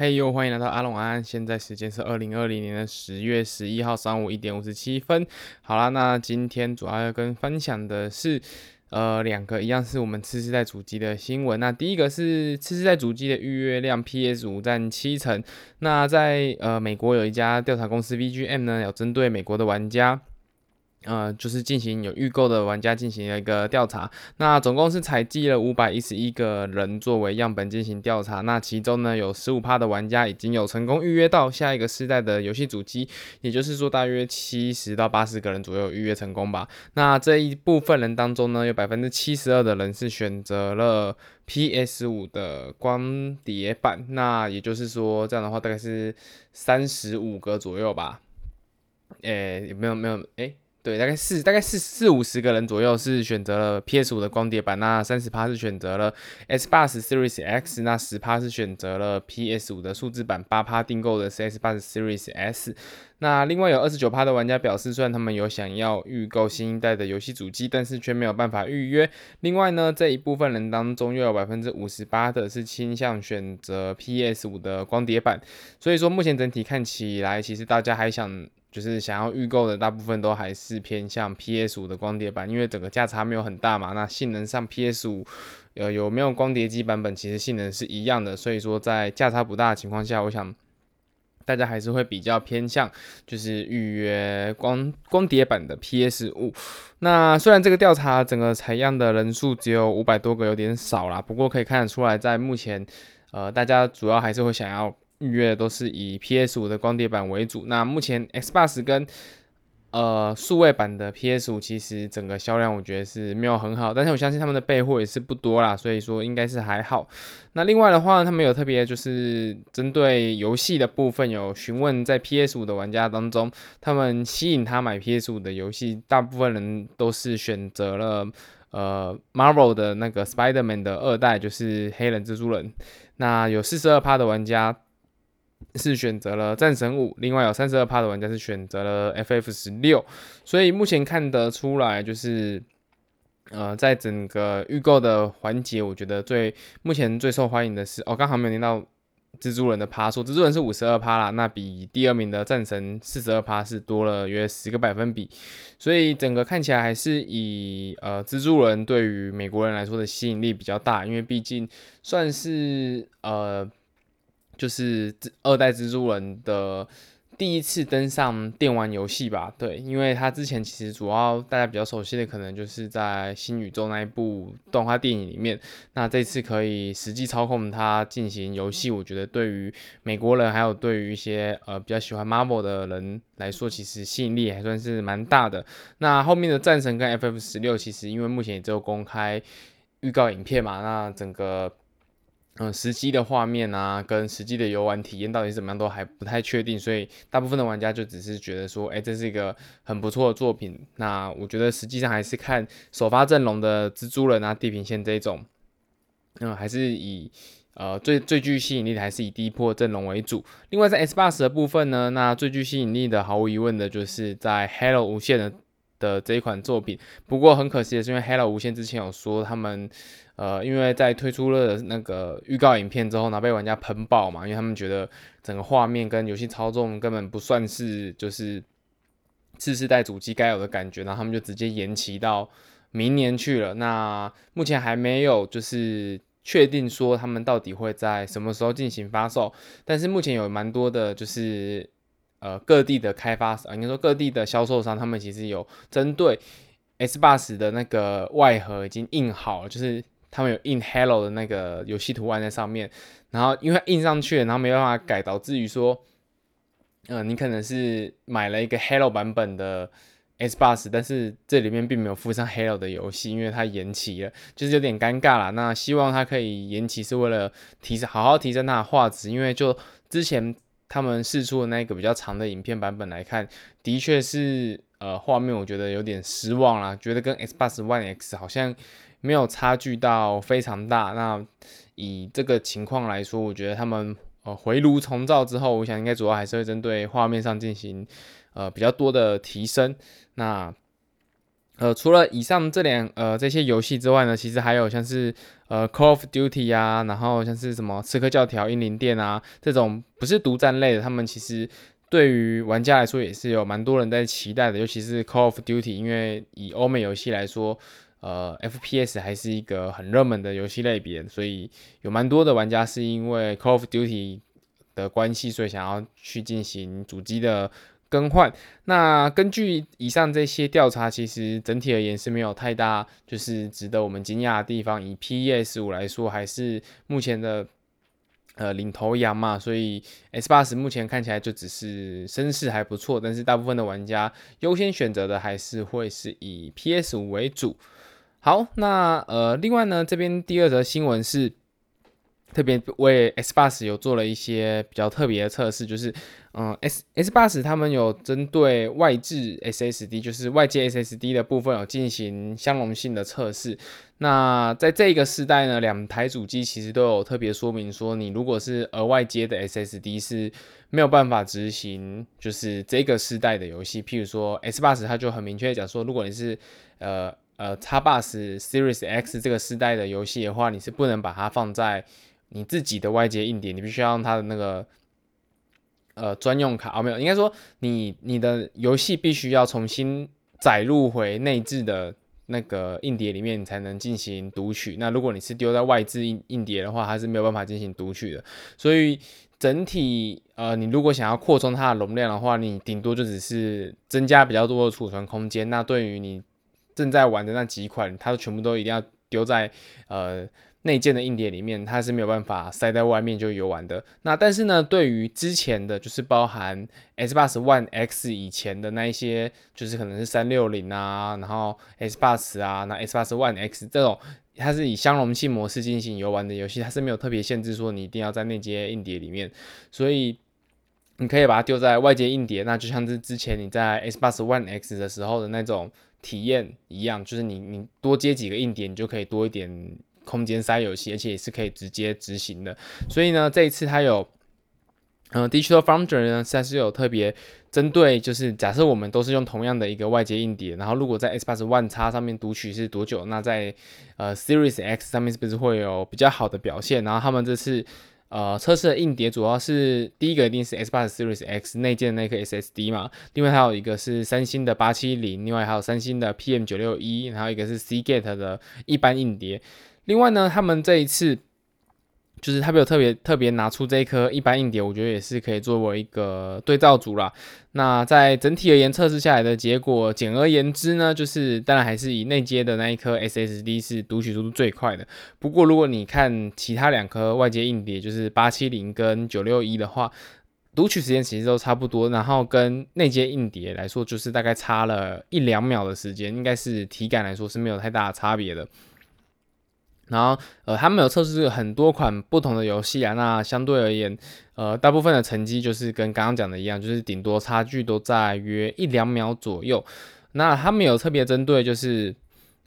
嘿呦，欢迎来到阿龙安。现在时间是二零二零年的十月十一号上午一点五十七分。好啦，那今天主要要跟分享的是，呃，两个一样是我们次世代主机的新闻。那第一个是次世代主机的预约量，PS 五占七成。那在呃美国有一家调查公司 VGM 呢，有针对美国的玩家。呃，就是进行有预购的玩家进行了一个调查，那总共是采集了五百一十一个人作为样本进行调查，那其中呢有十五趴的玩家已经有成功预约到下一个世代的游戏主机，也就是说大约七十到八十个人左右预约成功吧。那这一部分人当中呢，有百分之七十二的人是选择了 PS 五的光碟版，那也就是说这样的话大概是三十五个左右吧。诶、欸，没有没有诶。对，大概四大概四四五十个人左右是选择了 PS 五的光碟版，那三十趴是选择了 Xbox Series X，那十趴是选择了 PS 五的数字版，八趴订购的是 Xbox Series S。那另外有二十九趴的玩家表示，虽然他们有想要预购新一代的游戏主机，但是却没有办法预约。另外呢，这一部分人当中又有百分之五十八的是倾向选择 PS 五的光碟版。所以说，目前整体看起来，其实大家还想。就是想要预购的大部分都还是偏向 PS 五的光碟版，因为整个价差没有很大嘛。那性能上 PS 五呃有没有光碟机版本，其实性能是一样的，所以说在价差不大的情况下，我想大家还是会比较偏向就是预约光光碟版的 PS 五。那虽然这个调查整个采样的人数只有五百多个，有点少啦，不过可以看得出来，在目前呃大家主要还是会想要。预约都是以 PS 五的光碟版为主。那目前 Xbox 跟呃数位版的 PS 五其实整个销量我觉得是没有很好，但是我相信他们的备货也是不多啦，所以说应该是还好。那另外的话，他们有特别就是针对游戏的部分有询问，在 PS 五的玩家当中，他们吸引他买 PS 五的游戏，大部分人都是选择了呃 Marvel 的那个 Spider-Man 的二代，就是黑人蜘蛛人。那有四十二趴的玩家。是选择了战神五，另外有三十二趴的玩家是选择了 FF 十六，所以目前看得出来，就是呃，在整个预购的环节，我觉得最目前最受欢迎的是，哦，刚好没有听到蜘蛛人的趴数，蜘蛛人是五十二趴啦，那比第二名的战神四十二趴是多了约十个百分比，所以整个看起来还是以呃蜘蛛人对于美国人来说的吸引力比较大，因为毕竟算是呃。就是二代蜘蛛人的第一次登上电玩游戏吧？对，因为他之前其实主要大家比较熟悉的可能就是在新宇宙那一部动画电影里面。那这次可以实际操控它进行游戏，我觉得对于美国人还有对于一些呃比较喜欢 Marvel 的人来说，其实吸引力还算是蛮大的。那后面的战神跟 FF 十六，其实因为目前也只有公开预告影片嘛，那整个。嗯，实际的画面啊，跟实际的游玩体验到底怎么样，都还不太确定，所以大部分的玩家就只是觉得说，哎、这是一个很不错的作品。那我觉得实际上还是看首发阵容的蜘蛛人啊、地平线这种，嗯，还是以呃最最具吸引力的还是以第一波阵容为主。另外在 Xbox 的部分呢，那最具吸引力的毫无疑问的就是在 Halo 无限的的这一款作品。不过很可惜的是，因为 Halo 无限之前有说他们。呃，因为在推出了那个预告影片之后，然后被玩家喷爆嘛，因为他们觉得整个画面跟游戏操纵根本不算是就是次世代主机该有的感觉，然后他们就直接延期到明年去了。那目前还没有就是确定说他们到底会在什么时候进行发售，但是目前有蛮多的，就是呃各地的开发商，应该说各地的销售商，他们其实有针对 Xbox 的那个外盒已经印好了，就是。他们有印 Halo 的那个游戏图案在上面，然后因为印上去了，然后没办法改，导致于说，嗯、呃，你可能是买了一个 Halo 版本的 Xbox，但是这里面并没有附上 Halo 的游戏，因为它延期了，就是有点尴尬啦。那希望它可以延期，是为了提升，好好提升它的画质，因为就之前他们试出的那个比较长的影片版本来看，的确是呃画面我觉得有点失望啦，觉得跟 Xbox One X 好像。没有差距到非常大，那以这个情况来说，我觉得他们呃回炉重造之后，我想应该主要还是会针对画面上进行呃比较多的提升。那呃，除了以上这两呃这些游戏之外呢，其实还有像是呃 Call of Duty 啊，然后像是什么刺客教条、英灵殿啊这种不是独占类的，他们其实对于玩家来说也是有蛮多人在期待的，尤其是 Call of Duty，因为以欧美游戏来说，呃 FPS 还是一个很热门的游戏类别，所以有蛮多的玩家是因为 Call of Duty 的关系，所以想要去进行主机的。更换。那根据以上这些调查，其实整体而言是没有太大就是值得我们惊讶的地方。以 PS5 来说，还是目前的呃领头羊嘛，所以 S 八十目前看起来就只是声势还不错，但是大部分的玩家优先选择的还是会是以 PS5 为主。好，那呃另外呢，这边第二则新闻是。特别为 Xbox 有做了一些比较特别的测试，就是，嗯，S Xbox 他们有针对外置 SSD，就是外接 SSD 的部分有进行相容性的测试。那在这个世代呢，两台主机其实都有特别说明说，你如果是额外接的 SSD 是没有办法执行，就是这个世代的游戏。譬如说 Xbox 它就很明确讲说，如果你是呃呃叉 bus Series X 这个世代的游戏的话，你是不能把它放在你自己的外接硬碟，你必须要用它的那个呃专用卡哦，没有，应该说你你的游戏必须要重新载入回内置的那个硬碟里面，你才能进行读取。那如果你是丢在外置硬硬碟的话，它是没有办法进行读取的。所以整体呃，你如果想要扩充它的容量的话，你顶多就只是增加比较多的储存空间。那对于你正在玩的那几款，它全部都一定要丢在呃。内建的硬碟里面，它是没有办法塞在外面就游玩的。那但是呢，对于之前的就是包含 Xbox One X 以前的那一些，就是可能是三六零啊，然后 Xbox 啊，那 Xbox One X 这种，它是以相容性模式进行游玩的游戏，它是没有特别限制说你一定要在内接硬碟里面，所以你可以把它丢在外接硬碟，那就像是之前你在 Xbox One X 的时候的那种体验一样，就是你你多接几个硬碟，你就可以多一点。空间塞游戏，而且也是可以直接执行的。所以呢，这一次它有，嗯、呃、，Digital Foundry 呢，它是有特别针对，就是假设我们都是用同样的一个外接硬碟，然后如果在 Xbox One X 上面读取是多久，那在呃 Series X 上面是不是会有比较好的表现？然后他们这次呃测试的硬碟主要是第一个一定是 Xbox Series X 内建的那颗 SSD 嘛，另外还有一个是三星的八七零，另外还有三星的 PM 九六一，然后一个是 c gate 的一般硬碟。另外呢，他们这一次就是他没有特别特别拿出这一颗一般硬碟，我觉得也是可以作为一个对照组啦。那在整体而言测试下来的结果，简而言之呢，就是当然还是以内接的那一颗 SSD 是读取速度最快的。不过如果你看其他两颗外接硬碟，就是八七零跟九六一的话，读取时间其实都差不多，然后跟内接硬碟来说，就是大概差了一两秒的时间，应该是体感来说是没有太大的差别的。然后，呃，他们有测试很多款不同的游戏啊，那相对而言，呃，大部分的成绩就是跟刚刚讲的一样，就是顶多差距都在约一两秒左右。那他们有特别针对，就是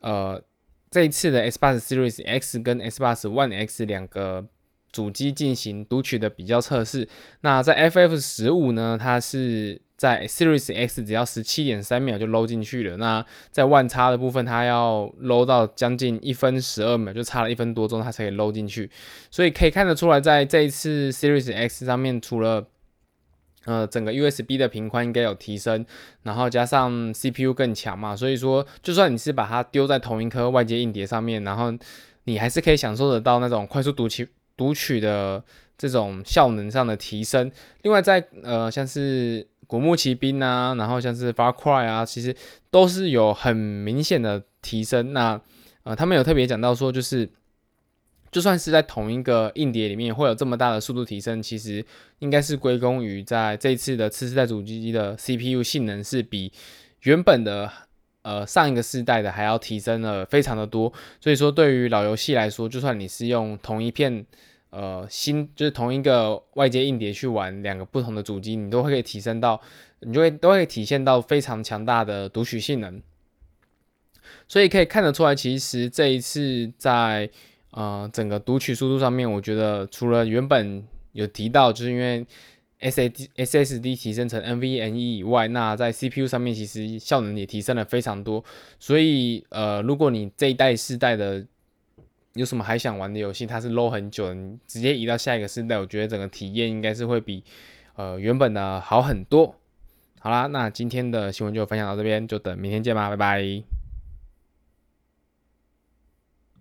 呃，这一次的 Xbox Series X 跟 Xbox One X 两个主机进行读取的比较测试。那在 FF 十五呢，它是。在 Series X 只要十七点三秒就搂进去了，那在万差的部分，它要搂到将近一分十二秒，就差了一分多钟，它才可以搂进去。所以可以看得出来，在这一次 Series X 上面，除了呃整个 USB 的频宽应该有提升，然后加上 CPU 更强嘛，所以说就算你是把它丢在同一颗外接硬碟上面，然后你还是可以享受得到那种快速读取读取的这种效能上的提升。另外在呃像是古墓奇兵啊，然后像是 Far Cry 啊，其实都是有很明显的提升。那呃，他们有特别讲到说，就是就算是在同一个硬碟里面会有这么大的速度提升，其实应该是归功于在这一次的次世代主机的 CPU 性能是比原本的呃上一个世代的还要提升了非常的多。所以说，对于老游戏来说，就算你是用同一片。呃，新就是同一个外接硬碟去玩两个不同的主机，你都会可以提升到，你就会都会体现到非常强大的读取性能。所以可以看得出来，其实这一次在呃整个读取速度上面，我觉得除了原本有提到，就是因为 S A D S S D 提升成 NVMe 以外，那在 CPU 上面其实效能也提升了非常多。所以呃，如果你这一代世代的有什么还想玩的游戏，它是 low 很久，你直接移到下一个世代，我觉得整个体验应该是会比呃原本的好很多。好啦，那今天的新闻就分享到这边，就等明天见吧，拜拜。